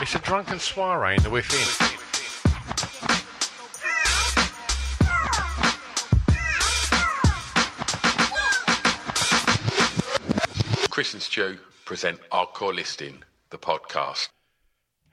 It's a drunken soiree in the within. Chris and Stu present Hardcore Listening, the podcast.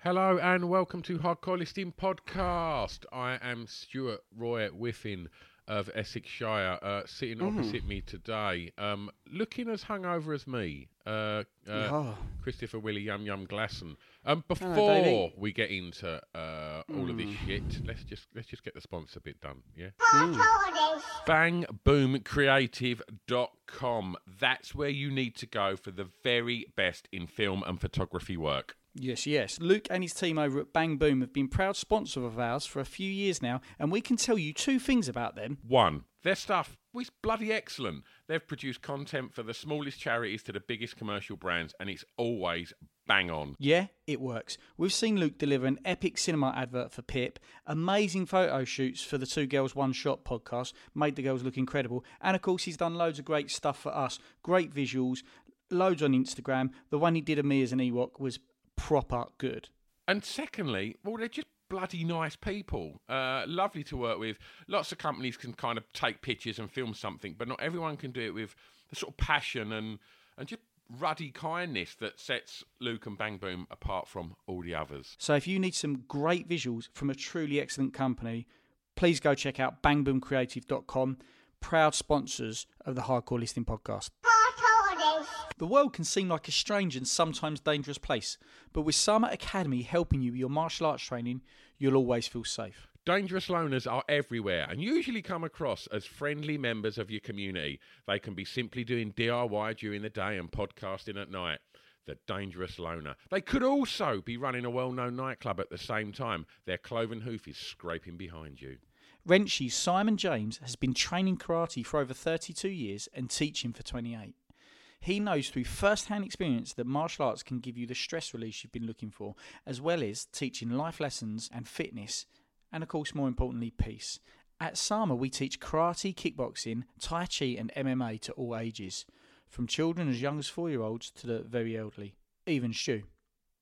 Hello and welcome to Hardcore Listening Podcast. I am Stuart Roy Whiffin of Essex Shire, uh, sitting opposite me today, um, looking as hungover as me, uh, uh, Oh. Christopher Willie Yum Yum Glasson. Um, before we get into uh, all of this shit, let's just let's just get the sponsor bit done, yeah. BangBoomCreative.com. That's where you need to go for the very best in film and photography work. Yes, yes. Luke and his team over at Bang Boom have been proud sponsors of ours for a few years now, and we can tell you two things about them. One, their stuff is bloody excellent. They've produced content for the smallest charities to the biggest commercial brands, and it's always bang on. Yeah, it works. We've seen Luke deliver an epic cinema advert for Pip, amazing photo shoots for the Two Girls One Shot podcast, made the girls look incredible, and of course, he's done loads of great stuff for us. Great visuals, loads on Instagram. The one he did of me as an Ewok was proper good. And secondly, well, they're just bloody nice people. Uh, lovely to work with. Lots of companies can kind of take pictures and film something, but not everyone can do it with the sort of passion and and just ruddy kindness that sets Luke and Bang Boom apart from all the others. So if you need some great visuals from a truly excellent company, please go check out bangboomcreative.com, proud sponsors of the Hardcore Listening podcast. The world can seem like a strange and sometimes dangerous place, but with Sama Academy helping you with your martial arts training, you'll always feel safe. Dangerous loners are everywhere and usually come across as friendly members of your community. They can be simply doing DIY during the day and podcasting at night. The dangerous loner. They could also be running a well known nightclub at the same time. Their cloven hoof is scraping behind you. Wrenchy's Simon James has been training karate for over 32 years and teaching for 28. He knows through first hand experience that martial arts can give you the stress release you've been looking for, as well as teaching life lessons and fitness, and of course, more importantly, peace. At Sama, we teach karate, kickboxing, Tai Chi, and MMA to all ages, from children as young as four year olds to the very elderly, even Stu.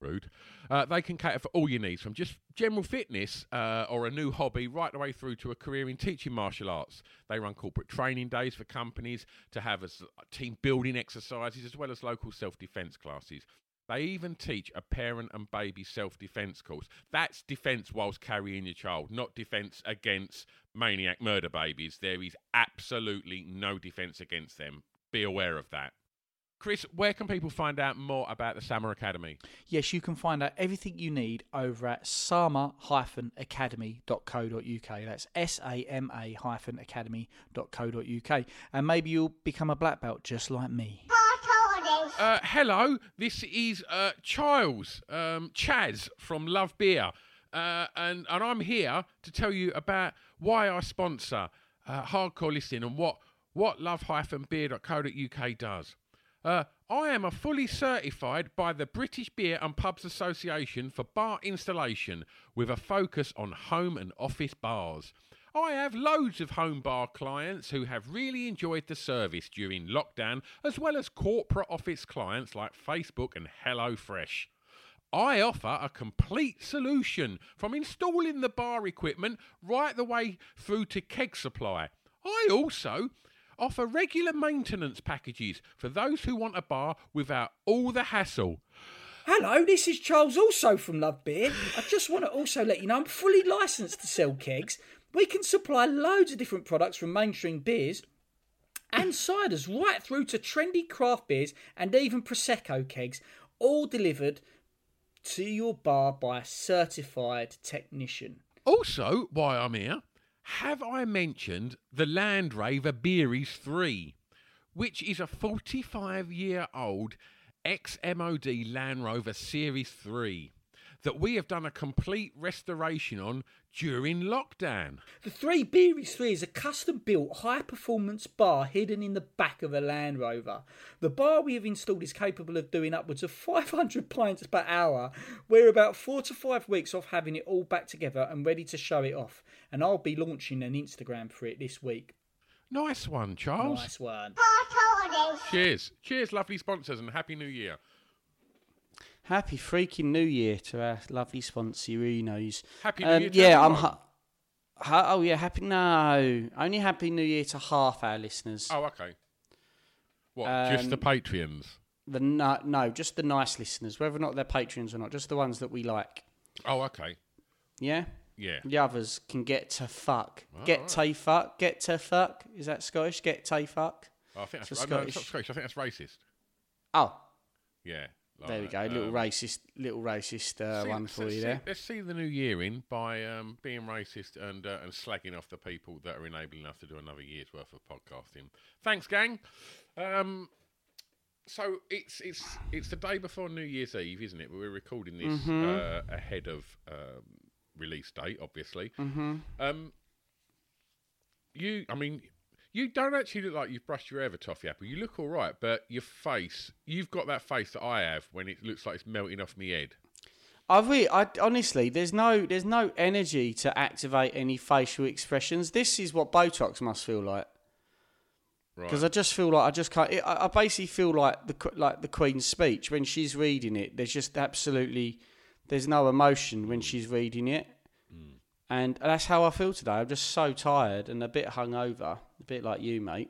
Rude. Uh, they can cater for all your needs, from just general fitness uh, or a new hobby, right the way through to a career in teaching martial arts. They run corporate training days for companies to have as team building exercises as well as local self defence classes. They even teach a parent and baby self defence course. That's defence whilst carrying your child, not defence against maniac murder babies. There is absolutely no defence against them. Be aware of that. Chris, where can people find out more about the Sama Academy? Yes, you can find out everything you need over at sama-academy.co.uk. That's S-A-M-A hyphen academy.co.uk. And maybe you'll become a black belt just like me. Uh, hello, this is uh, Charles, um, Chaz from Love Beer, uh, and and I'm here to tell you about why I sponsor uh, Hardcore Listening and what what love-beer.co.uk does. Uh, I am a fully certified by the British Beer and Pubs Association for bar installation with a focus on home and office bars. I have loads of home bar clients who have really enjoyed the service during lockdown, as well as corporate office clients like Facebook and HelloFresh. I offer a complete solution from installing the bar equipment right the way through to keg supply. I also offer regular maintenance packages for those who want a bar without all the hassle. Hello, this is Charles, also from Love Beer. I just want to also let you know I'm fully licensed to sell kegs. We can supply loads of different products from mainstream beers and ciders right through to trendy craft beers and even Prosecco kegs, all delivered to your bar by a certified technician. Also, why I'm here, have I mentioned the Land Rover Beeries 3, which is a 45 year old ex MOD Land Rover Series 3 that we have done a complete restoration on during lockdown? The Three Beeries 3 is a custom built high performance bar hidden in the back of a Land Rover. The bar we have installed is capable of doing upwards of 500 pints per hour. We're about four to five weeks off having it all back together and ready to show it off. And I'll be launching an Instagram for it this week. Nice one, Charles. Nice one. Cheers. Cheers, lovely sponsors, and Happy New Year. Happy freaking New Year to our lovely sponsor, Unos. Happy New Um, Year to yeah, I'm. Ha- ha- oh yeah, happy. No, only Happy New Year to half our listeners. Oh, okay. What, just the Um, Patreons? The no, no, just the nice listeners, whether or not they're patrons or not, just the ones that we like. Oh, okay. Yeah. Yeah. The others can get to fuck. get to fuck. Get to fuck. Is that Scottish? Get to fuck. Oh, I think that's, oh, no, it's not Scottish- Scottish. I think that's racist. Oh, Yeah. There we like, go. little um, racist, little racist uh, see- one for you see- there. Let's see the new year in by um, being racist and uh, and slagging off the people that are enabling us to do another year's worth of podcasting. Thanks, gang. Um, so it's it's it's the day before New Year's Eve, isn't it? We're recording this Mm-hmm. uh, ahead of um, release date, obviously. Mm-hmm. Um, you, I mean. You don't actually look like you've brushed your hair, with Toffee Apple. You look all right, but your face, you've got that face that I have when it looks like it's melting off my head. I really, I honestly, there's no, there's no energy to activate any facial expressions. This is what Botox must feel like. Right. Because I just feel like I just can't. I I basically feel like the like the Queen's speech when she's reading it. There's just absolutely, there's no emotion when she's reading it, and that's how I feel today. I'm just so tired and a bit hungover, a bit like you, mate.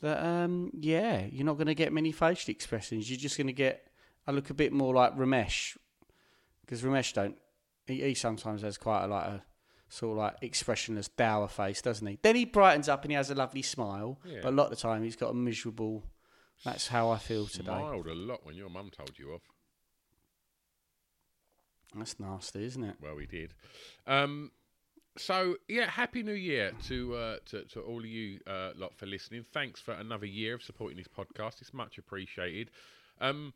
That um, yeah, you're not going to get many facial expressions. You're just going to get. I look a bit more like Ramesh, because Ramesh don't. He, he sometimes has quite a like a sort of like expressionless dour face, doesn't he? Then he brightens up and he has a lovely smile. Yeah. But a lot of the time he's got a miserable. That's how I feel today. Smiled a lot when your mum told you off. That's nasty, isn't it? Well, we did. Um, so yeah, happy New Year to uh, to, to all of you uh, lot for listening. Thanks for another year of supporting this podcast. It's much appreciated. Um,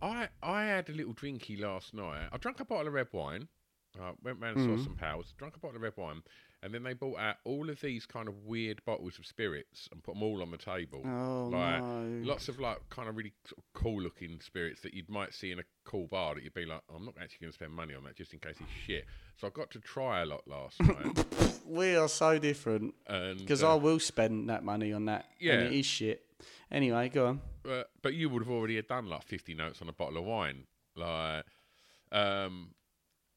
I I had a little drinky last night. I drank a bottle of red wine. Uh, went round and saw some pals. Drank a bottle of red wine, and then they brought out all of these kind of weird bottles of spirits and put them all on the table. Oh, like no. lots of like kind of really sort of cool looking spirits that you might see in a cool bar that you'd be like, I'm not actually going to spend money on that just in case it's shit. So I got to try a lot last night, We are so different. Because uh, I will spend that money on that. Yeah. And it is shit. Anyway, go on. uh, but you would have already had done like 50 notes on a bottle of wine, like, um,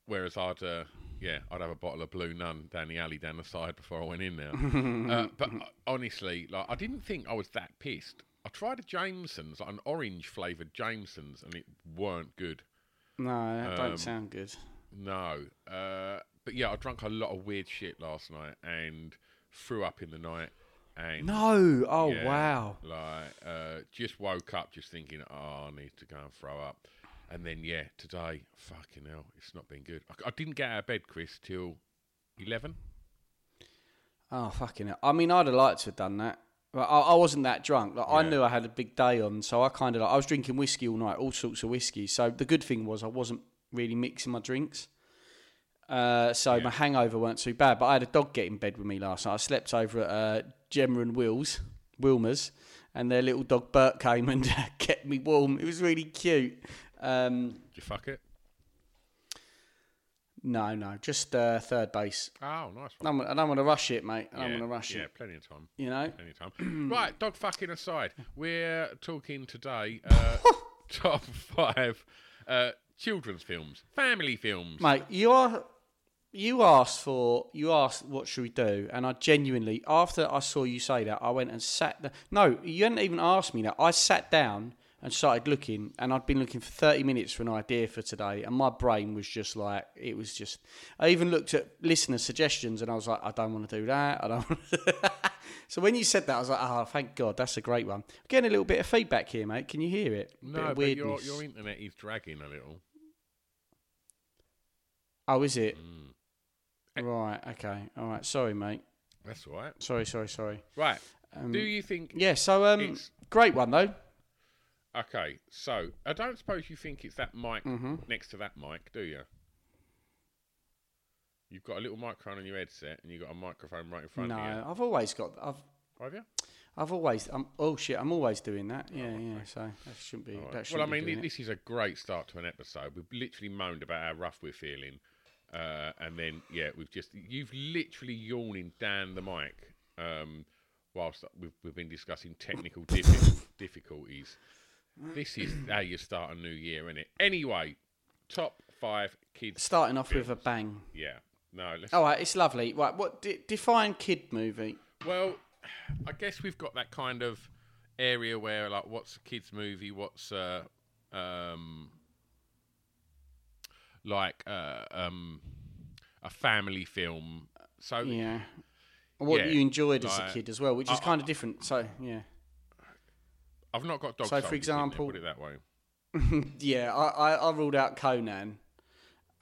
whereas I'd, uh, yeah, I'd have a bottle of Blue Nun down the alley down the side before I went in there. uh, but uh, honestly, like, I didn't think I was that pissed. I tried a Jameson's, like an orange flavoured Jameson's, and it weren't good. No, that Um, don't sound good. No, uh, but yeah, I drank a lot of weird shit last night and threw up in the night. And No. Oh, yeah, wow. Like, uh, just woke up just thinking, oh, I need to go and throw up. And then, yeah, today, fucking hell, it's not been good. I, I didn't get out of bed, Chris, till 11. Oh, fucking hell. I mean, I'd have liked to have done that. But I, I wasn't that drunk. Like, I knew I had a big day on, so I kind of like, I was drinking whiskey all night, all sorts of whiskey. So the good thing was I wasn't really mixing my drinks. Uh, so my hangover weren't too bad. But I had a dog get in bed with me last night. I slept over at uh, Gemma and Will's, Wilmer's, and their little dog Bert came and kept me warm. It was really cute. Um, Did you fuck it? no, no, just uh, third base. Oh, nice I one. don't, I don't want to rush it, mate. I don't want to rush it. yeah, it. plenty of time. You know. Plenty of time. right, dog fucking aside, we're talking today uh, top five uh, children's films, family films. Mate, you are you asked for you asked what should we do, and I genuinely after I saw you say that, I went and sat. The, no, you hadn't even asked me that. I sat down and started looking, and I'd been looking for thirty minutes for an idea for today, and my brain was just like it was just. I even looked at listener suggestions, and I was like, I don't want to do that. I don't. Want to so when you said that, I was like, oh, thank God, that's a great one. getting a little bit of feedback here, mate. Can you hear it? A No, but your, your internet is dragging a little. Oh, is it? Mm. Right. Okay. All right. Sorry, mate. That's all right. Sorry. Sorry. Sorry. Right. Um, Do you think? Yeah. So, um, great one though. Okay, so I don't suppose you think it's that mic Mm-hmm. next to that mic, do you? You've got a little microphone on your headset, and you've got a microphone right in front No, of you. No, I've always got. I've. Have you? I've always. I'm, oh shit! I'm always doing that. Yeah. Yeah. So that shouldn't be. Right. That Well, I shouldn't mean, be thi- doing this is a great start to an episode. We've literally moaned about how rough we're feeling, uh, and then yeah, we've just you've literally yawning down the mic um, whilst we've, we've been discussing technical difficulties. This is how you start a new year, isn't it? Anyway, top five kids. Starting off with a bang. Yeah. No. Let's, All right, it's lovely. Right, what de- define kid movie? Well, I guess we've got that kind of area where, like, what's a kids' movie? What's uh, um, like uh, um, a family film? So Yeah. What Yeah, you enjoyed as like- a kid as well, which is I- kind of different. So yeah, I've not got dog. So, for example- put it that way. yeah. I, I, I ruled out Conan.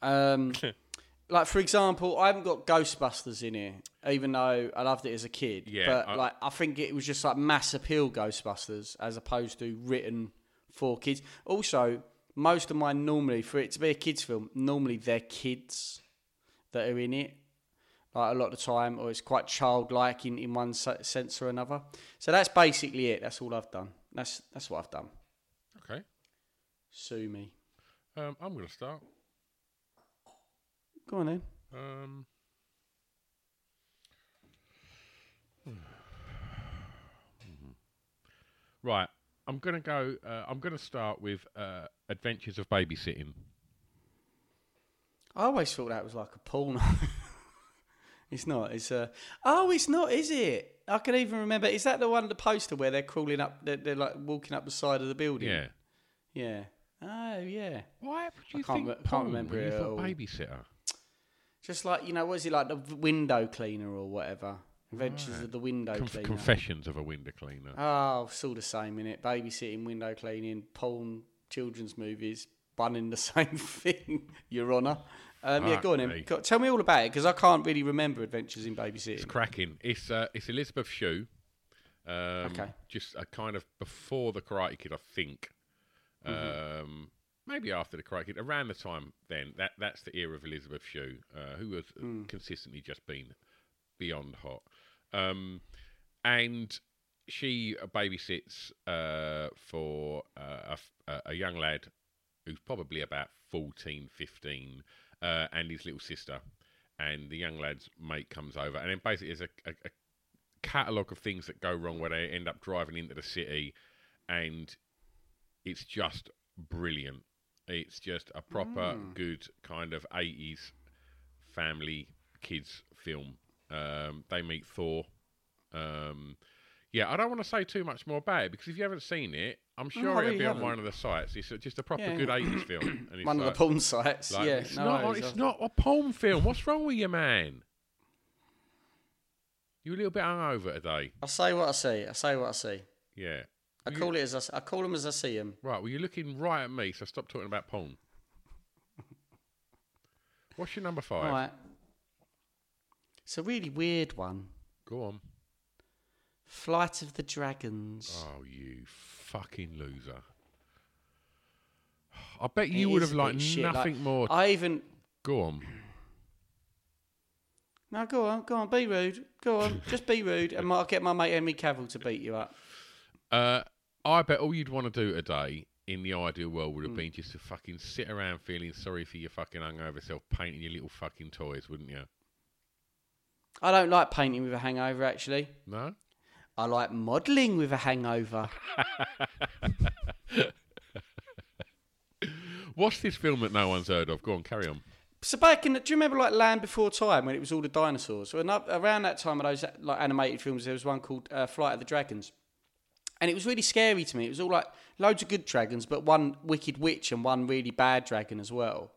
Um, like for example, I haven't got Ghostbusters in here, even though I loved it as a kid. Yeah, but I- like I think it was just like mass appeal Ghostbusters as opposed to written for kids. Also, most of mine normally for it to be a kids film, normally they're kids that are in it. Like a lot of the time, or it's quite childlike in, in one sense or another. So that's basically it. That's all I've done. That's that's what I've done. Okay. Sue me. Um, I'm going to start. Go on then. Um, right. I'm going to go. Uh, I'm going to start with uh, Adventures of Babysitting. I always thought that was like a porno. it's not. It's a. Oh, it's not, is it? I can even remember. Is that the one, the poster where they're crawling up? They're, they're like walking up the side of the building. Yeah. Yeah. Oh, yeah. Why would you can't think re- can't remember you it at thought babysitter? Just like you know, what is it like the window cleaner or whatever? Adventures of the window Conf- cleaner. confessions of a window cleaner. Oh, it's all the same in it. Babysitting, window cleaning, porn, children's movies, bunning the same thing, Your Honour. Um, yeah, go on then. Go- tell me all about it because I can't really remember Adventures in Babysitting. It's cracking. It's uh, it's Elizabeth Shue. Um, Okay. Just a kind of before the Karate Kid, I think. Mm-hmm. Um, maybe after the Karate Kid, around the time then. That that's the era of Elizabeth Shue, uh, who has Mm. consistently just been beyond hot. Um, and she babysits uh, for uh, a, a young lad who's probably about 14, 15, uh, and his little sister. And the young lad's mate comes over, and then basically there's a, a, a catalogue of things that go wrong where they end up driving into the city, and it's just brilliant. It's just a proper good kind of 80s family kids film. Um, they meet Thor. Um, yeah, I don't want to say too much more about it because if you haven't seen it, I'm sure it'll really be on haven't. one of the sites. It's just a proper Yeah. good 80s film. And it's One like, of the porn sites. like, yeah, it's no not. worries. It's not a porn film. What's wrong with you, man? You're a little bit hungover today. I say what I see. I say what I see. Yeah. I call it as I, I call them as I see them. Right. Well, you're looking right at me, so stop talking about porn. What's your number five? All right. It's a really weird one. Go on. Flight of the Dragons. Oh, you fucking loser. I bet It you would is have a liked shit, like, nothing more. I even Go on. no. Go on, go on. Be rude. Go on. Just be rude, and I'll get my mate Henry Cavill to beat you up. Uh, I bet all you'd want to do today in the ideal world Hmm. would have been just to fucking sit around feeling sorry for your fucking hungover self, painting your little fucking toys, wouldn't you? I don't like painting with a hangover. Actually, No? I like modelling with a hangover. What's this film that no one's heard of? Go on, carry on. So back in, the, do you remember like Land Before Time when it was all the dinosaurs? So around that time of those like animated films, there was one called uh, Flight of the Dragons, and it was really scary to me. It was all like loads of good dragons, but one wicked witch and one really bad dragon as well.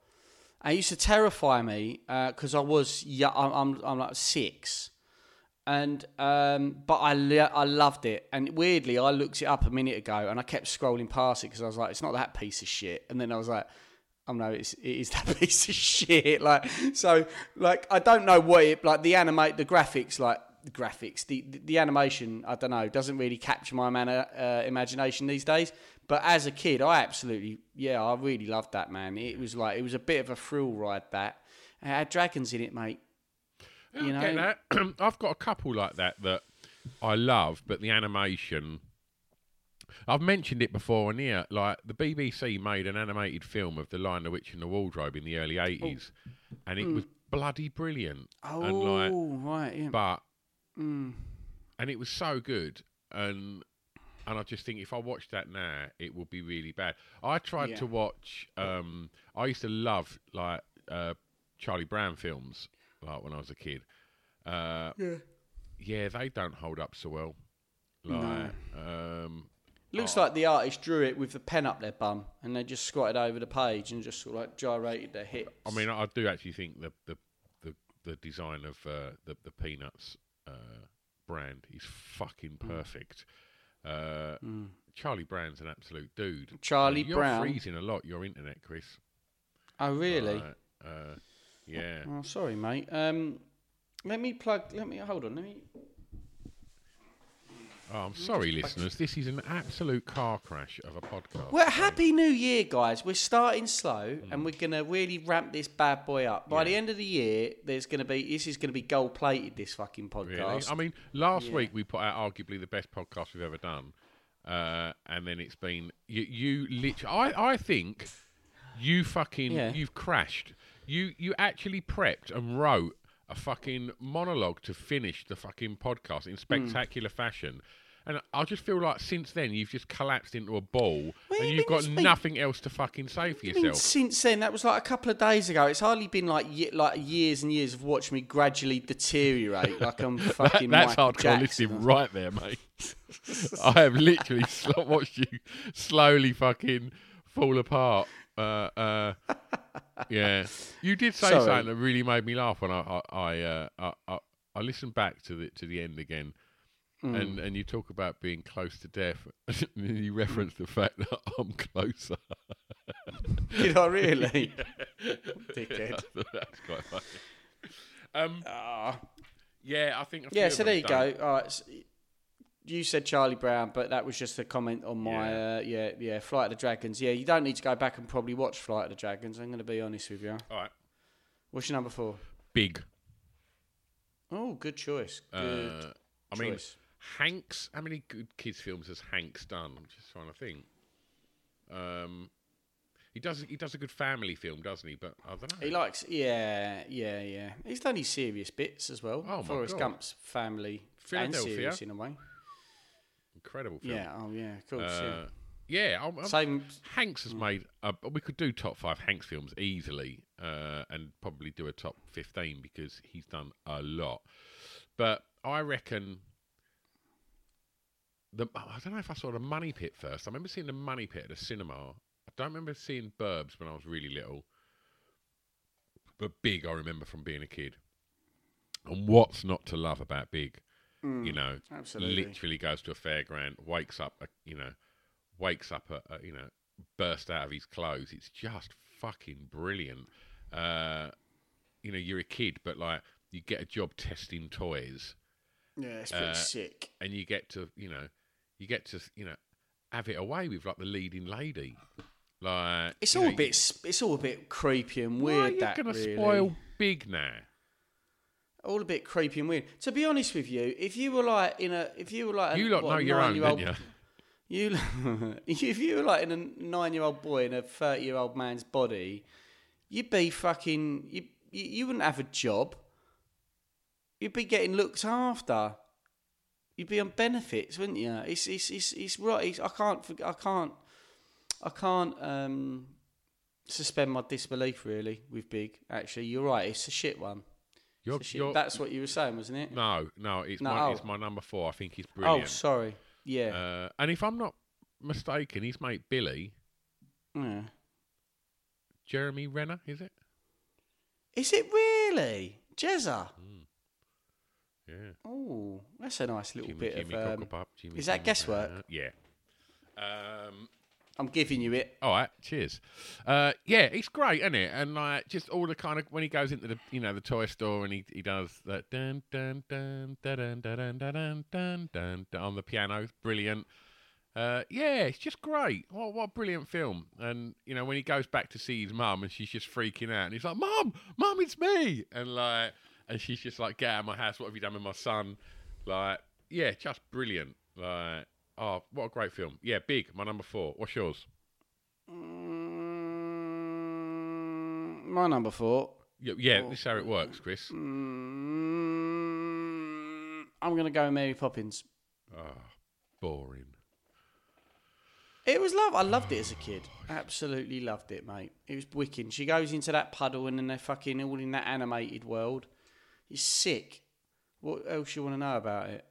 And it used to terrify me because I was yeah, I'm, I'm I'm like six, and um, but I I loved it. And weirdly, I looked it up a minute ago, and I kept scrolling past it because I was like, it's not that piece of shit. And then I was like, I oh no, it's, it is that piece of shit. Like so, like I don't know what it like the animate the graphics like the graphics the the, the animation I don't know doesn't really capture my man, uh, imagination these days. But as a kid, I absolutely yeah, I really loved that man. It was like it was a bit of a thrill ride that. It had dragons in it, mate. You know? that. I've got a couple like that that I love, but the animation. I've mentioned it before on here. Like the BBC made an animated film of The Lion, the Witch, and the Wardrobe in the early eighties, and it was bloody brilliant. Oh and like, right, yeah. but and it was so good, and and I just think if I watch that now, it will be really bad. I tried Yeah. to watch. Um, I used to love like uh, Charlie Brown films, like when I was a kid. Uh, yeah, yeah, they don't hold up so well. Like, um, Looks like the artist drew it with the pen up their bum, and they just squatted over the page and just sort of like gyrated their hips. I mean, I do actually think the the the, the design of uh, the the Peanuts uh, brand is fucking Mm. perfect. Uh, Charlie Brown's an absolute dude. Charlie You're Brown? freezing a lot. Your internet, Chris. oh really? Right, uh, yeah. Oh, sorry, mate. Um, let me plug. Let me hold on. Let me. Oh, I'm sorry, listeners. This is an absolute car crash of a podcast. Well, happy New Year, guys. We're starting slow, and we're gonna really ramp this bad boy up. By the end of the year, there's gonna be this is gonna be gold plated. This fucking Really? podcast. I mean, last week we put out arguably the best podcast we've ever done, uh, and then it's been you. You literally, I, I think you fucking Yeah. you've crashed. You you actually prepped and wrote a fucking monologue to finish the fucking podcast Hmm. in spectacular fashion. And I just feel like since then you've just collapsed into a ball, What and you you've got been- nothing else to fucking say for yourself. since then, that was like a couple of days ago. It's hardly been like ye- like years and years of watching me gradually deteriorate, like I'm fucking. That- that's Michael hardcore Jackson. listening right there, mate. I have literally sl- watched you slowly fucking fall apart. Uh, uh, yeah, you did say Sorry. something that really made me laugh when I I I, uh, I, I, I listened back to the to the end again, Mm. and and you talk about being close to death, and you reference the fact that I'm closer. Did I really? Dickhead. That's quite funny. Um, yeah, I think. a Yeah, so there you them go. don't. All right. s you said Charlie Brown, but that was just a comment on my Yeah. uh, yeah yeah Flight of the Dragons. Yeah, you don't need to go back and probably watch Flight of the Dragons. I'm going to be honest with you. All right, What's your number four? big. Oh, good choice. Good Uh, I mean. Hanks. How many good kids films has Hanks done? I'm just trying to think. Um, he does. He does a good family film, doesn't he? But I don't know. He likes, yeah, yeah, yeah. He's done his serious bits as well. Oh, my Forrest God. Gump's family and serious in a way. Incredible film. Yeah, oh yeah, of course. Uh, yeah. I'm, I'm- Same. Hanks has made. Uh, we could do top five Hanks films easily, uh, and probably do a top fifteen because he's done a lot. But I reckon. The, I don't know if I saw the Money Pit first. I remember seeing the Money Pit at the cinema. I don't remember seeing Burbs when I was really little. But Big, I remember from being a kid. And what's not to love about Big? You know, Mm, absolutely. literally goes to a fairground, wakes up, uh, you know, wakes up, uh, uh, you know, burst out of his clothes. It's just fucking brilliant. Uh, you know, you're a kid, but like you get a job testing toys, Yeah, it's pretty uh, sick. and you get to, you know, you get to, you know, have it away with like the leading lady. Like It's all know, a bit. It's all a bit creepy and weird. Why are you that gonna really. spoil Big now? All a bit creepy and weird. To be honest with you, if you were like in a, if you were like, You a, lot what, know your own, you? You, if you were like in a nine-year-old boy in a thirty-year-old man's body, you'd be fucking. You, you, wouldn't have a job. You'd be getting looked after. You'd be on benefits, wouldn't you? It's it's it's, it's right. It's, I can't. I can't. I can't um, suspend my disbelief really with Big. Actually, you're right. It's a shit one. A you're- That's what you were saying, wasn't it? no, no. It's No, my oh. it's my number four. I think he's brilliant. oh, brilliant. sorry. Yeah. Uh, and if I'm not mistaken, his mate Billy, yeah. Jeremy Renner, is it? Is it really? Jezza? Yeah. Oh, that's a nice little Jimmy, bit Jimmy of. Um, Jimmy, is that Jimmy, guesswork? uh, yeah. Um, I'm giving you it. all right, cheers. Uh, yeah, it's great, isn't it? And like, just all the kind of when he goes into the you know the toy store and he he does that dun dun dun dun dun dun dun dun dun dun, on the piano, brilliant. Uh, yeah, it's just great. What what a brilliant film! And you know when he goes back to see his mum and she's just freaking out, and he's like, "Mum, mum, it's me!" And like, and she's just like, "Get out of my house! What have you done with my son?" Like, yeah, just brilliant. Like, oh, what a great film. Yeah, big. My number four. What's yours? Mm, my number four. Yeah, yeah this is how it works, Chris. Mm, I'm going to go Mary Poppins. Oh, boring. It was love. I loved it as a kid. Absolutely loved it, mate. It was wicked. She goes into that puddle and then they're fucking all in that animated world. It's sick. What else you want to know about it?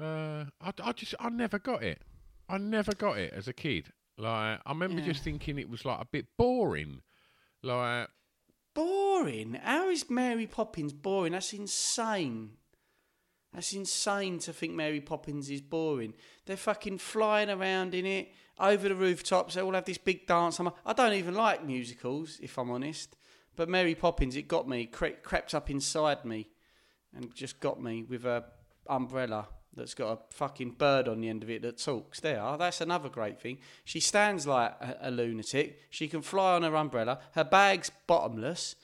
Uh, I, I just, I never got it. I never got it as a kid. Like, I remember Yeah. just thinking it was like a bit boring. Like, Boring. How is Mary Poppins boring? That's insane. That's insane to think Mary Poppins is boring. They're fucking flying around in it over the rooftops. They all have this big dance. I'm- I don't even like musicals, if I'm honest. But Mary Poppins, it got me, cre- crept up inside me, and just got me with a umbrella that's got a fucking bird on the end of it that talks. There, that's another great thing. She stands like a, a lunatic. She can fly on her umbrella. Her bag's bottomless.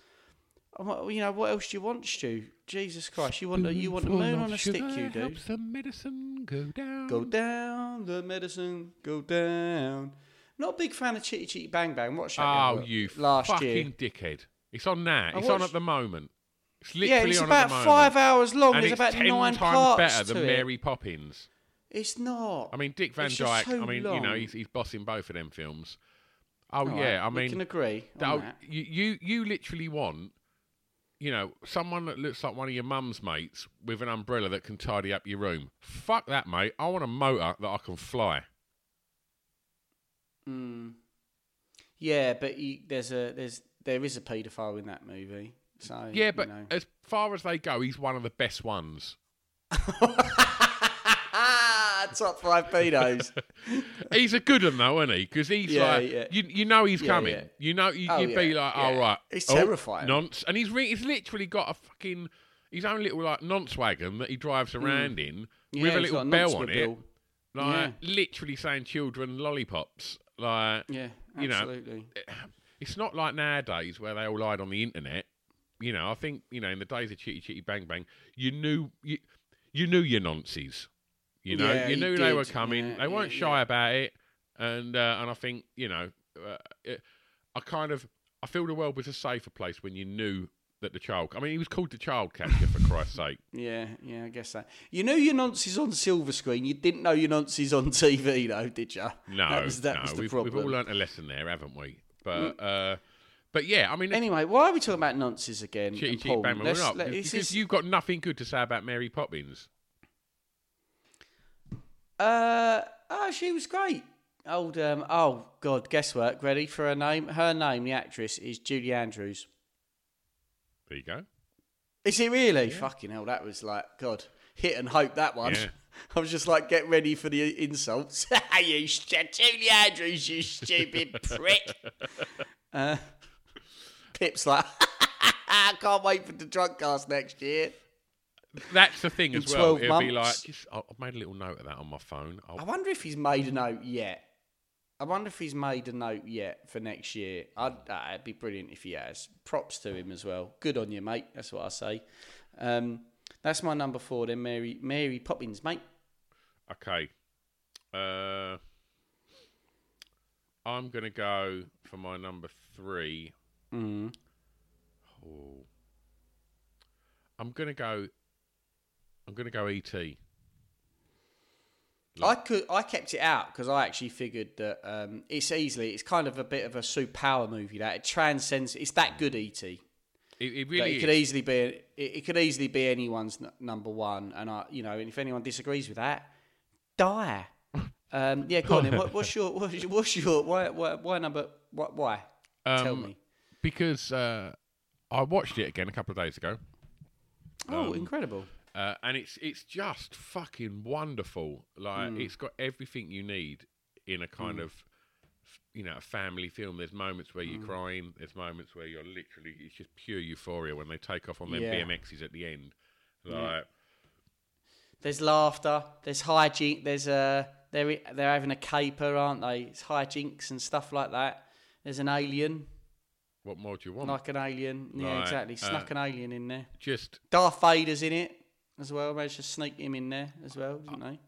Like, You know what else do you want, Stu? Jesus Christ, you want the, you want spoonful moon on a stick, you do. Helps the medicine go down. Go down, the medicine, go down. Not a big fan of Chitty Chitty Bang Bang. Watched that Oh, you last fucking year. dickhead! It's on now. It's on at the moment. It's Yeah, it's about five hours long. And There's it's about ten nine times parts better than it. Mary Poppins. It's not. I mean, Dick Van It's just Dyke. too I mean, you know, he's, he's bossing both of them films. Oh All right, yeah, I mean, we can agree on Oh, that. you, you you literally want, you know, someone that looks like one of your mum's mates with an umbrella that can tidy up your room. Fuck that, mate. I want a motor that I can fly. Mm. Yeah, but you, there's a there's there is a paedophile in that movie. So Yeah, you but know. as far as they go, he's one of the best ones. top five pedos. He's a good one though, isn't he? Because he's Yeah, like, yeah. you you know he's Yeah, coming. yeah. You know you, Oh, you'd be yeah, like, yeah. oh right, It's oh, terrifying. Nonce, and he's re- he's literally got a fucking his own little like nonce wagon that he drives around in Mm. Yeah, with a little a bell on it, mobile. like literally saying children lollipops. Like Yeah, you know, absolutely. it's not like nowadays where they all lied on the internet. You know, I think you know in the days of Chitty Chitty Bang Bang, you knew you you knew your nonces. You know, Yeah, you knew they were coming. Yeah, they weren't yeah, shy about it, and uh, and I think you know, uh, it, I kind of I feel the world was a safer place when you knew that the child. I mean, he was called the child catcher for Christ's sake. Yeah, yeah, I guess that. You knew your nonces on silver screen. You didn't know your nonces on TV, though, did you? No, that was, that no, was the we've, problem. we've all learnt a lesson there, haven't we? But uh, but yeah, I mean, Anyway, why are we talking about nonces again? Chitty porn? Bang Let's- not let- because is- you've got nothing good to say about Mary Poppins. Uh, oh, she was great. Old, um, oh God, guesswork. Ready for her name? Her name, the actress, is Julie Andrews. There you go. Is it really? Fucking hell, that was like God. Hit and hope that one. Yeah. I was just like, get ready for the insults. you st- Julie Andrews, you stupid prick. uh, Pip's like, I can't wait for the drunk cast next year. That's the thing In as well. 12 It'll be like, just, I- I've made a little note of that on my phone. I'll, I wonder if he's made a note yet. I wonder if he's made a note yet for next year. I'd, uh, it'd be brilliant if he has. Props to him as well. Good on you, mate. That's what I say. Um, that's my number four. Then Mary Mary Poppins, mate. Okay. Uh, I'm going to go for my number three. Mm. Oh. I'm going to go. I'm going to go ET. I could I kept it out because I actually figured that um, it's easily it's kind of a bit of a superpower movie that it transcends. It's that good, ET. It, it that really it is. could easily be it, it could easily be anyone's n- number one, and I you know and if anyone disagrees with that, die. Um, yeah, go on. Then. What, what's your what's your, what's your why, why why number why, why? Tell Um, me. Because uh, I watched it again a couple of days ago. Oh, incredible! Uh, and it's it's just fucking wonderful. Like Hmm. it's got everything you need in a kind of you know a family film. There's moments where you're crying. There's moments where you're literally it's just pure euphoria when they take off on their Yeah. BMXs at the end. Like There's laughter. There's hijink. There's a they're they're having a caper, aren't they? It's hijinks and stuff like that. There's an alien, what more do you want? like an alien. Yeah, Right, exactly. Snuck uh, an alien in there. just Darth Vader's in it as well. Managed to sneak him in there as well, didn't they?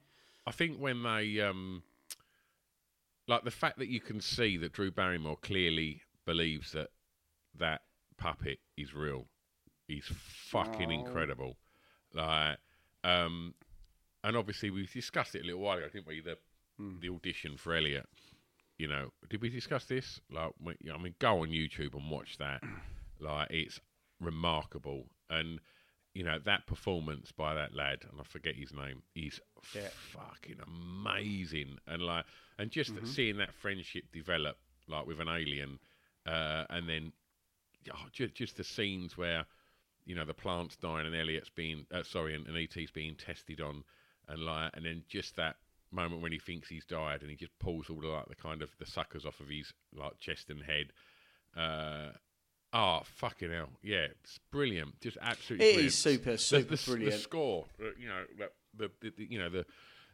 I think when they um like the fact that you can see that Drew Barrymore clearly believes that that puppet is real is fucking incredible. Like um and obviously we discussed it a little while ago, didn't we? The the audition for Elliot. You know, did we discuss this? Like, I mean, go on YouTube and watch that. Like, it's remarkable, and you know that performance by that lad, and I forget his name, is fucking amazing. And like, and just seeing that friendship develop, like with an alien, uh, and then oh, just, just the scenes where you know the plant's dying and Elliot's being uh, sorry and, and ET's being tested on, and like, and then just that moment when he thinks he's died and he just pulls all the like the kind of the suckers off of his like chest and head. Uh, oh fucking hell! Yeah, it's brilliant. Just absolutely. It brilliant. is super, super the, the, brilliant. The score, uh, you know, the, the, the, the you know the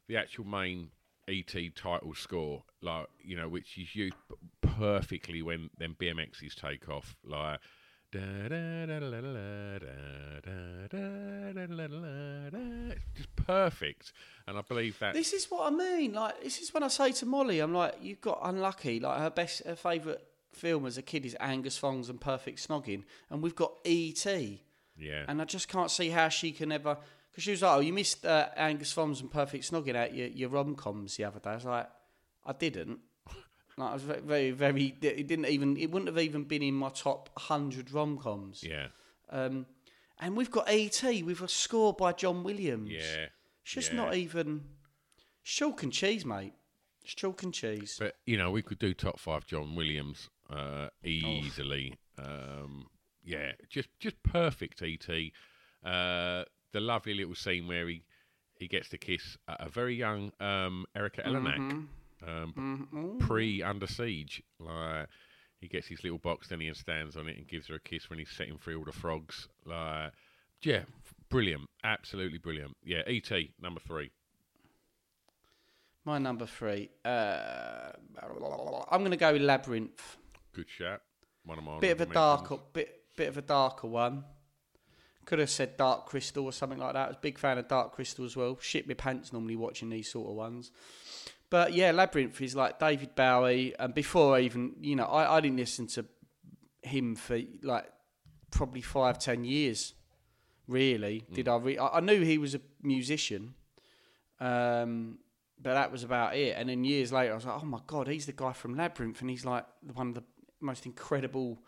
the actual main ET title score, like you know, which is used perfectly when then BMXs take off, like. Just perfect, and I believe that This is what I mean. Like this is when I say to Molly, I'm like, you got unlucky. Like her best, her favourite film as a kid is Angus Fongs and Perfect Snogging, and we've got E.T. yeah, And I just can't see how she can ever. Because she was like, oh, you missed uh, Angus Fongs and Perfect Snogging out your, your rom coms the other day. I was like, I didn't. Like, I was very, very. It didn't even. It wouldn't have even been in my top hundred rom coms. yeah, Um, and we've got E.T. with a score by John Williams. yeah. It's just yeah. not even. It's chalk and cheese, mate. It's chalk and cheese. But you know, we could do top five John Williams uh, Oh. easily. Um, yeah, just just perfect. Et uh, the lovely little scene where he he gets to kiss a, a very young um, Erika Eleniak, Mm-hmm. Um, pre Under Siege. Like he gets his little box, then he stands on it and gives her a kiss when he's setting free all the frogs. Like yeah, brilliant, absolutely brilliant. Yeah, Et number three. My number three. Uh, I'm going to go with Labyrinth. Good shot. One of my Bit of a darker, bit bit of a darker one. Could have said Dark Crystal or something like that. I was a big fan of Dark Crystal as well. Shit my pants normally watching these sort of ones. But yeah, Labyrinth is like David Bowie. And before I even, you know, I, I didn't listen to him for like probably five, ten years. Really, did I? Re- I I knew he was a musician, um, but that was about it. And then years later, I was like, oh my god, he's the guy from Labyrinth, and he's like one of the most incredible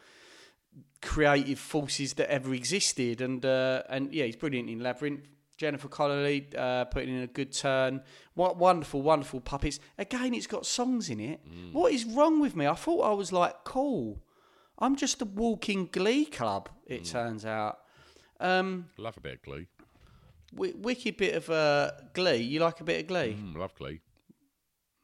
creative forces that ever existed. And uh, and yeah, he's brilliant in Labyrinth. Jennifer Connelly uh, putting in a good turn. What wonderful, wonderful puppets. Again, it's got songs in it. What is wrong with me? I thought I was like cool. I'm just a walking glee club. It turns out. Um, Love a bit of Glee. w- wicked bit of uh, glee. You like a bit of glee? Mm, love Glee.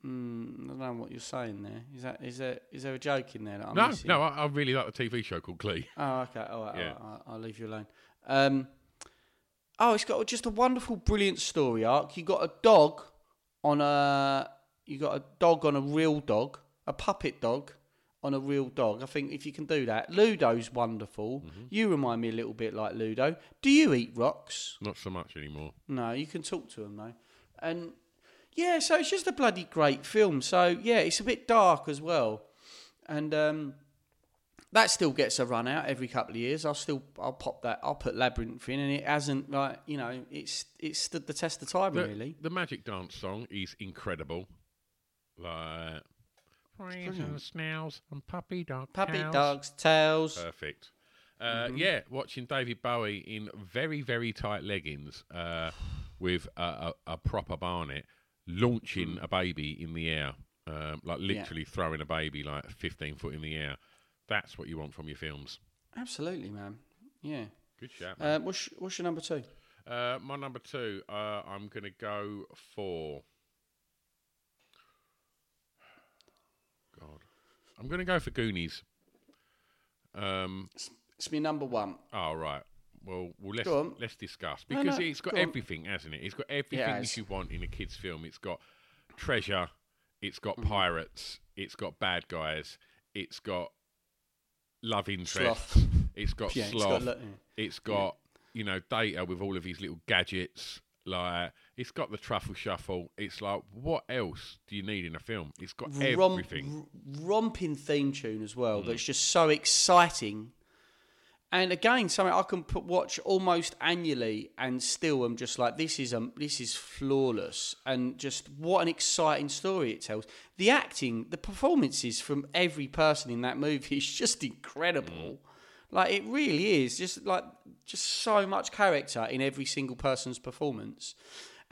Mm, I don't know what you're saying there. Is that is there is there a joke in there that I'm No, missing? no, I, I really like the TV show called Glee. Oh, okay. All right, Yeah. all right, I'll, I'll leave you alone. Um, oh, it's got just a wonderful, brilliant story arc. You got a dog on a, you got a dog on a real dog, a puppet dog on a real dog. I think if you can do that, Ludo's wonderful. Mm-hmm. You remind me a little bit like Ludo. Do you eat rocks? Not so much anymore. No, you can talk to them though. And yeah, so it's just a bloody great film. So yeah, it's a bit dark as well. And um, that still gets a run out every couple of years. I'll still I'll pop that. I'll put Labyrinth in, and it hasn't like you know it's it's stood the test of time The, really. the Magic Dance song is incredible. Like, Frames and snails and puppy dog Puppy tails. dogs, tails. Perfect. Uh, Yeah, watching David Bowie in very, very tight leggings uh, with a, a, a proper barnet launching a baby in the air, um, like literally throwing a baby like 15 foot in the air. That's what you want from your films. Absolutely, man. Yeah. Good shout. man. Um, what's what's your number two? Uh, my number two, uh, I'm going to go for. God. I'm going to go for Goonies. Um, It's my number one. Oh right. Well, well let's Go let's discuss because no, it's got go on. everything, hasn't it? It's got everything has. that you want in a kids' film. It's got treasure. It's got Mm-hmm. pirates. It's got bad guys. It's got love interest. Sloth. It's got Yeah, it's got sloth. lo- It's got you know data with all of his little gadgets. Like it's got the truffle shuffle. It's like what else do you need in a film? It's got Romp- everything. Mm. r- romping theme tune as well. That's just so exciting. And again, something I can put, watch almost annually, and still I'm just like, this is um, this is flawless, and just what an exciting story it tells. The acting, the performances from every person in that movie is just incredible. Like it really is, just like just so much character in every single person's performance.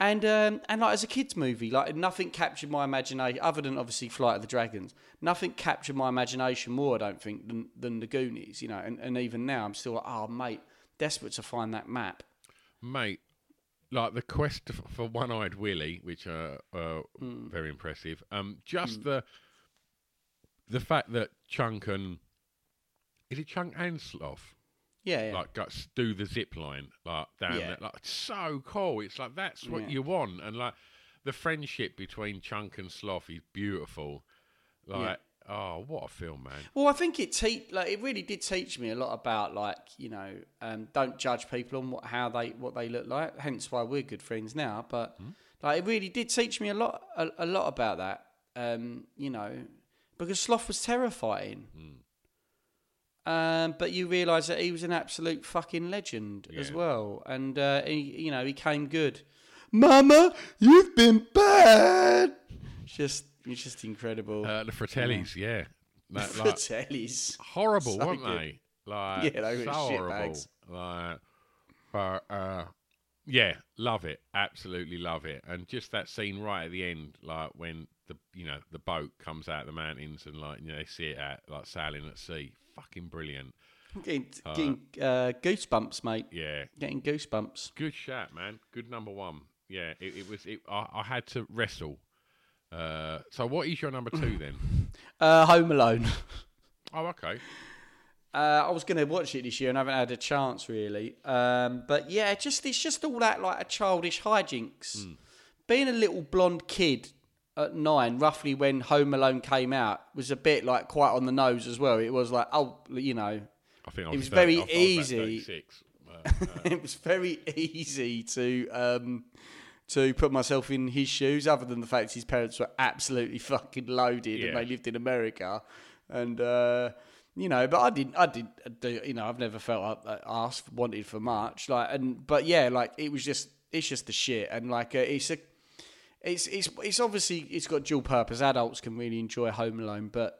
And um, and like as a kids movie, like nothing captured my imagination other than obviously Flight of the Dragons. Nothing captured my imagination more, I don't think, than than the Goonies. You know, and, and even now I'm still like, oh mate, desperate to find that map. mate. Like the quest for one-eyed Willy, which are uh, Hmm. very impressive. Um, just the the fact that Chunk and is it Chunk and Sloth Yeah, yeah. like got, do the zip line like down Yeah. there, like it's so cool. It's like that's what Yeah. you want, and like the friendship between Chunk and Sloth is beautiful. Like, oh, what a film, man! Well, I think it te- like it really did teach me a lot about like you know um, don't judge people on what how they what they look like. Hence why we're good friends now. But like it really did teach me a lot a, a lot about that. Um, you know, because Sloth was terrifying. Um, but you realise that he was an absolute fucking legend as well, and uh, he, you know, he came good. Mama, you've been bad. Just, it's just incredible. Uh, the Fratellis, yeah, That, For like, tellies. horrible, So weren't good. they? Like, Yeah, they were so shit horrible. bags. Like, but uh, yeah, love it, absolutely love it, and just that scene right at the end, like when the you know the boat comes out of the mountains and like you know they see it at like sailing at sea, fucking brilliant. Getting, getting uh, goosebumps, mate. Yeah, Getting goosebumps. good shot, man. Good number one. Yeah, it, it was. It, I, I had to wrestle. Uh, so what is your number two then? Uh, Home Alone. oh, okay. Uh, I was going to watch it this year and I haven't had a chance really. Um, but yeah, just it's just all that like a childish hijinks. Being a little blonde kid at nine, roughly when Home Alone came out, was a bit like quite on the nose as well. It was like, oh, you know, I think I It was was 30 very was easy. 36. Uh, it was very easy to um, to put myself in his shoes, other than the fact his parents were absolutely fucking loaded Yeah. and they lived in America, and uh, you know, but I didn't, I did, do, you know, I've never felt uh, asked wanted for much, like, and but yeah, like it was just, it's just the shit, and like uh, it's a. It's, it's it's obviously it's got dual purpose. Adults can really enjoy Home Alone, but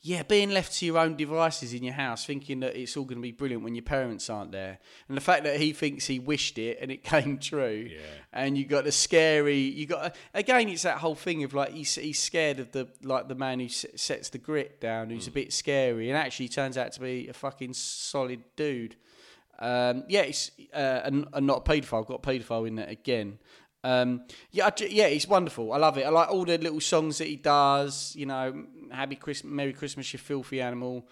yeah, being left to your own devices in your house, thinking that it's all going to be brilliant when your parents aren't there, and the fact that he thinks he wished it and it came true, Yeah. and you got the scary, you got again, it's that whole thing of like he's he's scared of the like the man who sets the grit down, who's a bit scary, and actually turns out to be a fucking solid dude. Um, yeah, it's uh, and, and not a paedophile. Got a paedophile in there again. Um, yeah, I yeah, it's wonderful. I love it. I like all the little songs that he does. You know, Happy Christmas, Merry Christmas, you filthy animal.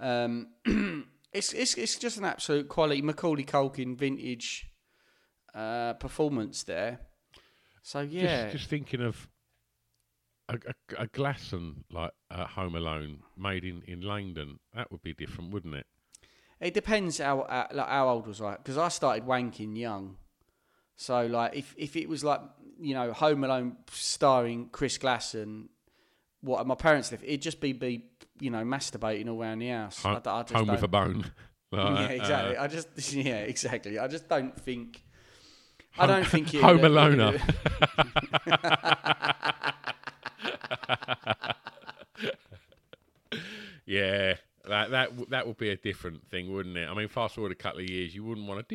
Um, it's it's it's just an absolute quality Macaulay Culkin vintage uh, performance there. So yeah, Just, just thinking of a, a, a Glasson like uh, Home Alone made in, in Langdon. That would be different, wouldn't it? It depends how uh, like how old was I because I started wanking young. So like if if it was like you know Home Alone starring Chris Glasson, what my parents left, it'd just be be you know, masturbating all around the house. Home, I, I just home with a bone. Yeah, exactly. uh, I just, yeah, exactly. I just don't think. I don't think you. Home Alone. yeah, that that that would be a different thing, wouldn't it? I mean, fast forward a couple of years, you wouldn't want to.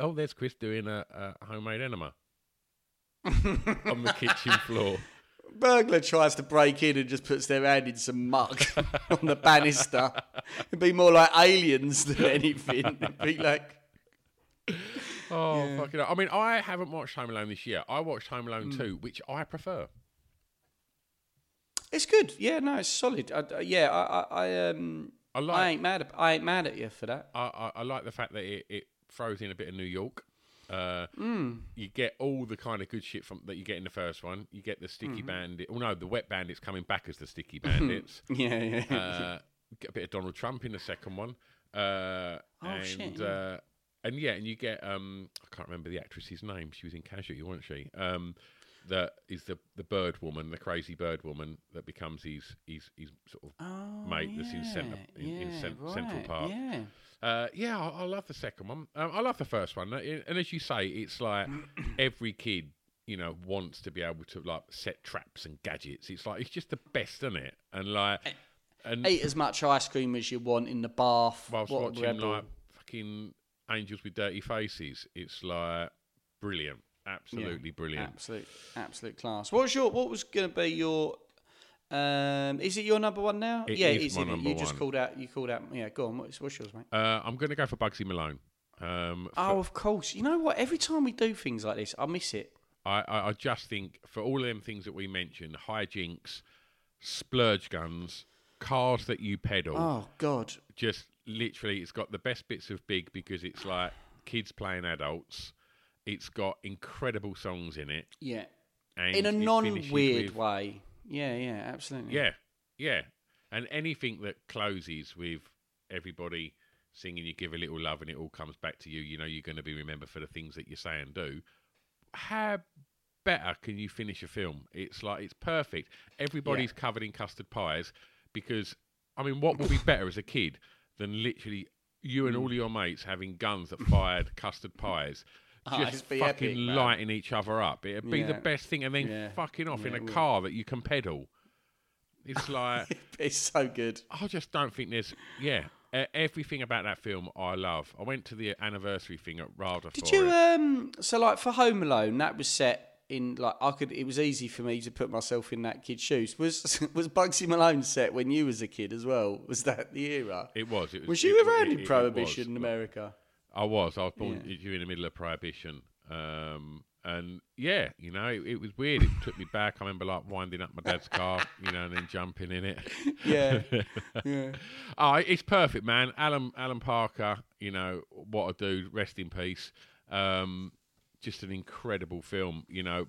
Oh, there's Chris doing a, a homemade enema on the kitchen floor. Burglar tries to break in and just puts their hand in some muck on the banister. It'd be more like aliens than anything. It'd be like, Oh, fucking! I mean, I haven't watched Home Alone this year. I watched Home Alone Hmm. 2, which I prefer. It's good. Yeah, no, it's solid. I, I- yeah, I, I, I, um, I I like ain't mad. At, I ain't mad at you for that. I, I, I like the fact that it, it throws in a bit of New York. Uh, Hmm. You get all the kind of good shit from that you get in the first one. You get the Sticky Mm-hmm. Bandit. Oh no, the Wet Bandits coming back as the Sticky Bandits. Yeah, yeah. uh, get a bit of Donald Trump in the second one. Uh, Oh, and, shit, yeah. Uh, and yeah, and you get um, I can't remember the actress's name. She was in Casualty, wasn't she? Um, that is the the bird woman, the crazy bird woman that becomes his his his sort of Oh, mate that's in centre in, in yeah, cen- Central Park. Yeah. Uh, yeah, I, I love the second one. Um, I love the first one, and as you say, it's like every kid, you know, wants to be able to like set traps and gadgets. It's like it's just the best, isn't it? And like, and Eat as much ice cream as you want in the bath. whilst what watching rebel. like fucking Angels with Dirty Faces, it's like brilliant, absolutely brilliant. Absolute, absolute class. What was your? What was going to be your? Um, is it your number one now? It yeah, is it is. my isn't it? number you just called out. You called out. Yeah, go on. What's, what's yours, mate? Uh, I'm going to go for Bugsy Malone. Um, for- Oh, of course. You know what? Every time we do things like this, I miss it. I, I, I just think for all of them things that we mentioned, hijinks, splurge guns, cars that you pedal, Oh God. just literally, it's got the best bits of Big because it's like kids playing adults. It's got incredible songs in it, Yeah. and In a non-weird with- way. Yeah, yeah, absolutely. Yeah, yeah, and anything that closes with everybody singing "You Give a Little Love" and it all comes back to you. You know, you're going to be remembered for the things that you say and do. How better can you finish a film? It's like it's perfect. Everybody's covered in custard pies because I mean, what would be better as a kid than literally you Mm. and all your mates having guns that fired custard pies? Oh, Just be fucking epic, lighting each other up. It'd be the best thing, and then Yeah. fucking off in a car that you can pedal. It's like it's so good. I just don't think there's yeah e- everything about that film I love. I went to the anniversary thing at RADA Did you it. um? So like for Home Alone, that was set in like I could. It was easy for me to put myself in that kid's shoes. Was was Bugsy Malone set when you was a kid as well? Was that the era? It was. It was. Was it- around it- in it- it Prohibition in was. America? I was. I was born Yeah. during the middle of Prohibition. Um, and yeah, you know, it, it was weird. It took me back. I remember like winding up my dad's car, you know, and then jumping in it. Yeah, yeah. Oh, it's perfect, man. Alan Alan Parker, you know what a dude. Rest in peace. Um, just an incredible film. You know,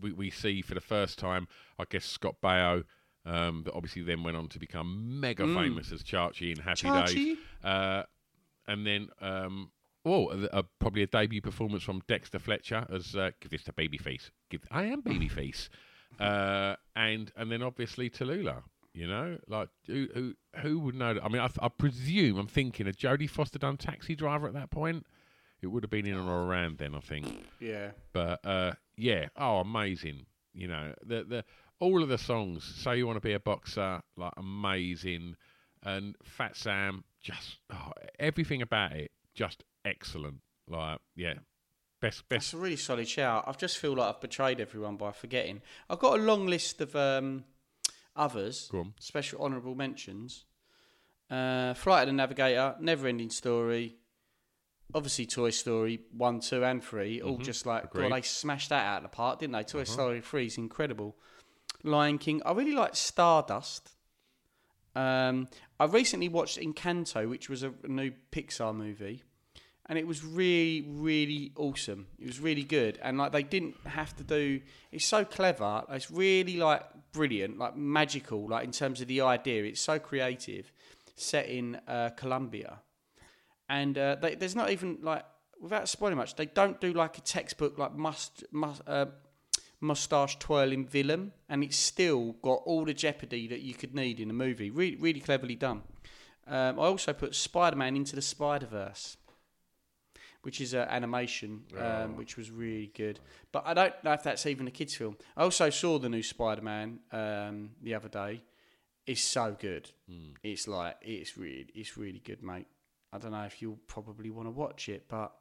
we we see for the first time, I guess Scott Baio, um, that obviously then went on to become mega famous as Chachi in Happy Days. Uh, and then, um, oh, a, a- probably a debut performance from Dexter Fletcher as uh, give this to Babyface. Give I am Babyface, uh, and and then obviously Tallulah. You know, like who who who would know? That? I mean, I, I presume I'm thinking a Jodie Foster done Taxi Driver at that point? It would have been in or around then, I think. Yeah. But uh, yeah, oh, amazing! You know, the the all of the songs. Say you want to be a boxer, like amazing, and Fat Sam, just oh, everything about it, just excellent. Like yeah, best That's best. a really solid shout. I just feel like I've betrayed everyone by forgetting. I've got a long list of um, others, Go on. special honourable mentions. Uh, Flight of the Navigator, Never Ending Story, obviously Toy Story 1, 2, and 3, all just like, Mm-hmm. Agreed. Uh-huh. God, they smashed that out of the park, didn't they? Toy Story 3 is incredible. Lion King, I really like Stardust. Um, I recently watched Encanto, which was a new Pixar movie, and it was really, really awesome. It was really good, and like they didn't have to do. It's so clever. It's really like brilliant, like magical, like in terms of the idea. It's so creative. Set in uh, Colombia, and uh, they, there's not even like without spoiling much. They don't do like a textbook like must must. Uh, moustache twirling villain, and it's still got all the jeopardy that you could need in a movie. Really, really cleverly done. Um, I also put Spider Man into the Spider Verse, which is an animation, um, which was really good. But I don't know if that's even a kids' film. I also saw the new Spider Man um, the other day. It's so good. It's like it's really, it's really good, mate. I don't know if you'll probably want to watch it, but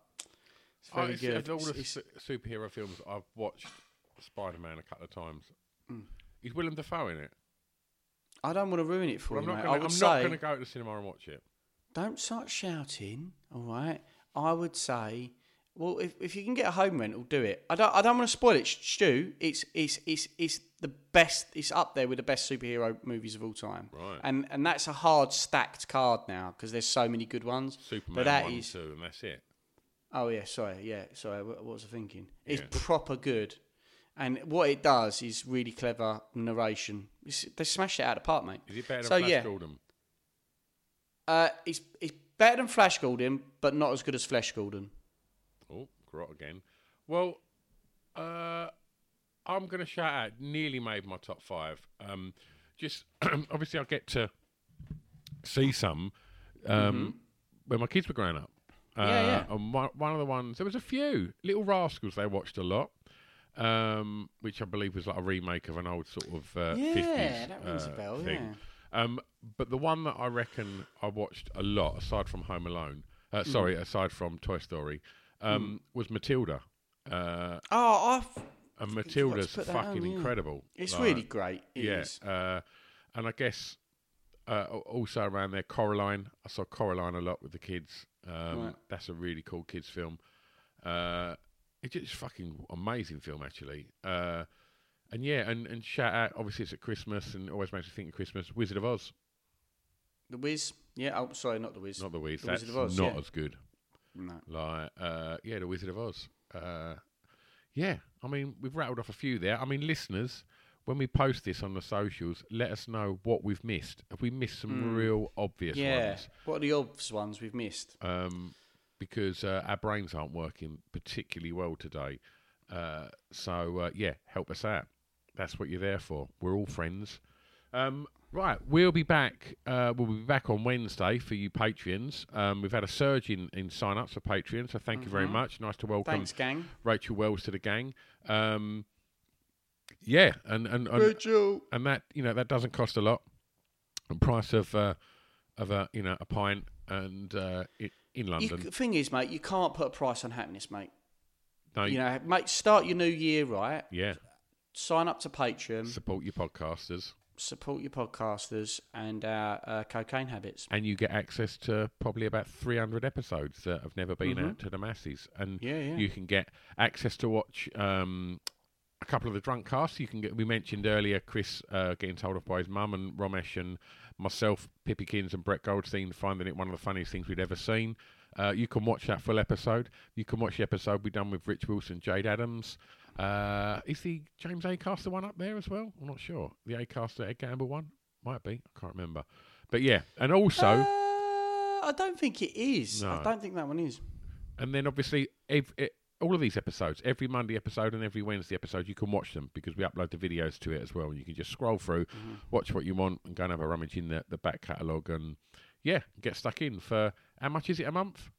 it's Oh, very it's- good. Of all the su- superhero films I've watched, Spider Man a couple of times. Mm. Is Willem Dafoe in it? I don't want to ruin it for Well, I'm you, not mate. gonna, I I'm not going to go to the cinema and watch it. don't start shouting. All right. I would say, well, if, if you can get a home rental, do it. I don't. I don't want to spoil it, Stu. It's it's it's it's the best. It's up there with the best superhero movies of all time. Right. And and that's a hard stacked card now because there's so many good ones. Superman but that one, is. two, and that's it. Oh yeah, sorry, yeah, sorry. What, what was I thinking? It's Yeah. proper good, and what it does is really clever narration. It's, they smashed it out of the park, mate. Is it better than so Flash yeah, Gordon? uh, it's it's better than Flash Gordon, but not as good as Flash Gordon. Oh, grot again. Well, uh, I'm going to shout out. Nearly made my top five. Um, just obviously, I get to see some um, when my kids were growing up. Uh, Mm-hmm. Yeah, yeah. And one, one of the ones, there was a few Little Rascals. They watched a lot, um, which I believe was like a remake of an old sort of uh, Yeah, 50s that rings a uh, bell, thing. Um, but the one that I reckon I watched a lot, aside from Home Alone, uh, Mm. sorry, aside from Toy Story, um, was Matilda. Uh, Oh, I've, and Matilda's fucking on, yeah. incredible. it's Like, really great. It yeah, uh, and I guess uh, also around there, Coraline. I saw Coraline a lot with the kids. Um, Right. That's a really cool kids film. Uh, it's just fucking amazing film actually. And yeah, and, and shout out. Obviously, it's at Christmas, and always makes me think of Christmas. Wizard of Oz, The Wiz. Yeah. Oh, sorry, not the Wiz. not the Wiz. The That's Wizard of Oz. not yeah. as good. No. Like, uh, yeah, the Wizard of Oz. Uh, yeah, I mean, we've rattled off a few there. I mean, listeners, when we post this on the socials, let us know what we've missed. Have we missed some real obvious. Yeah. ones? What are the obvious ones we've missed? Um, because uh, our brains aren't working particularly well today. Uh, so, uh, yeah, help us out. That's what you're there for. We're all friends. Um, right, we'll be back. Uh, we'll be back on Wednesday for you Patreons. Um, we've had a surge in, in sign ups for Patreon, so thank you very much. Nice to welcome Mm-hmm. Thanks, gang. Rachel Wells to the gang. Um, yeah, and and and, Rachel. and that you know that doesn't cost a lot. The price of uh, of a you know a pint and uh, i in London. The thing is, mate, you can't put a price on happiness, mate. no, You know, mate, start your new year right. yeah, Sign up to Patreon. support your podcasters, support your podcasters and our uh, cocaine habits. and you get access to probably about three hundred episodes that have never been out to the masses, and Mm-hmm. Yeah, yeah. you can get access to watch. Um, a couple of the drunk casts you can get. We mentioned earlier Chris uh, getting told off by his mum, and Romesh and myself, Pippi Kins and Brett Goldstein finding it one of the funniest things we'd ever seen. Uh, you can watch that full episode. You can watch the episode we done with Rich Wilson, Jade Adams. Uh, is the James Acaster one up there as well? I'm not sure. The Acaster Ed Gamble one might be. I can't remember. But yeah, and also. Uh, I don't think it is. No. I don't think that one is. And then obviously, ev- e all of these episodes, every Monday episode and every Wednesday episode, you can watch them because we upload the videos to it as well. And you can just scroll through, watch what you want, and go and have a rummage in the, the back catalogue and, yeah, get stuck in for how much is it a month?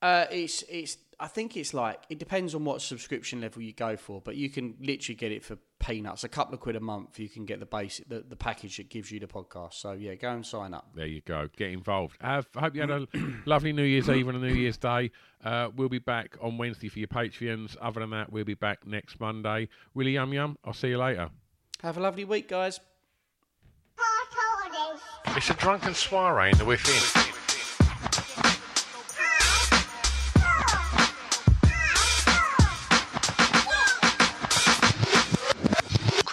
Uh, it's it's. I think it's like it depends on what subscription level you go for, but you can literally get it for peanuts. A couple of quid a month, you can get the basic the, the package that gives you the podcast. So yeah, go and sign up. There you go. Get involved. Have, I hope you had a lovely New Year's Eve and a New Year's Day. Uh, we'll be back on Wednesday for your Patreons. Other than that, we'll be back next Monday. Willie Yum Yum, I'll see you later. Have a lovely week, guys. It's a drunken soiree in the within.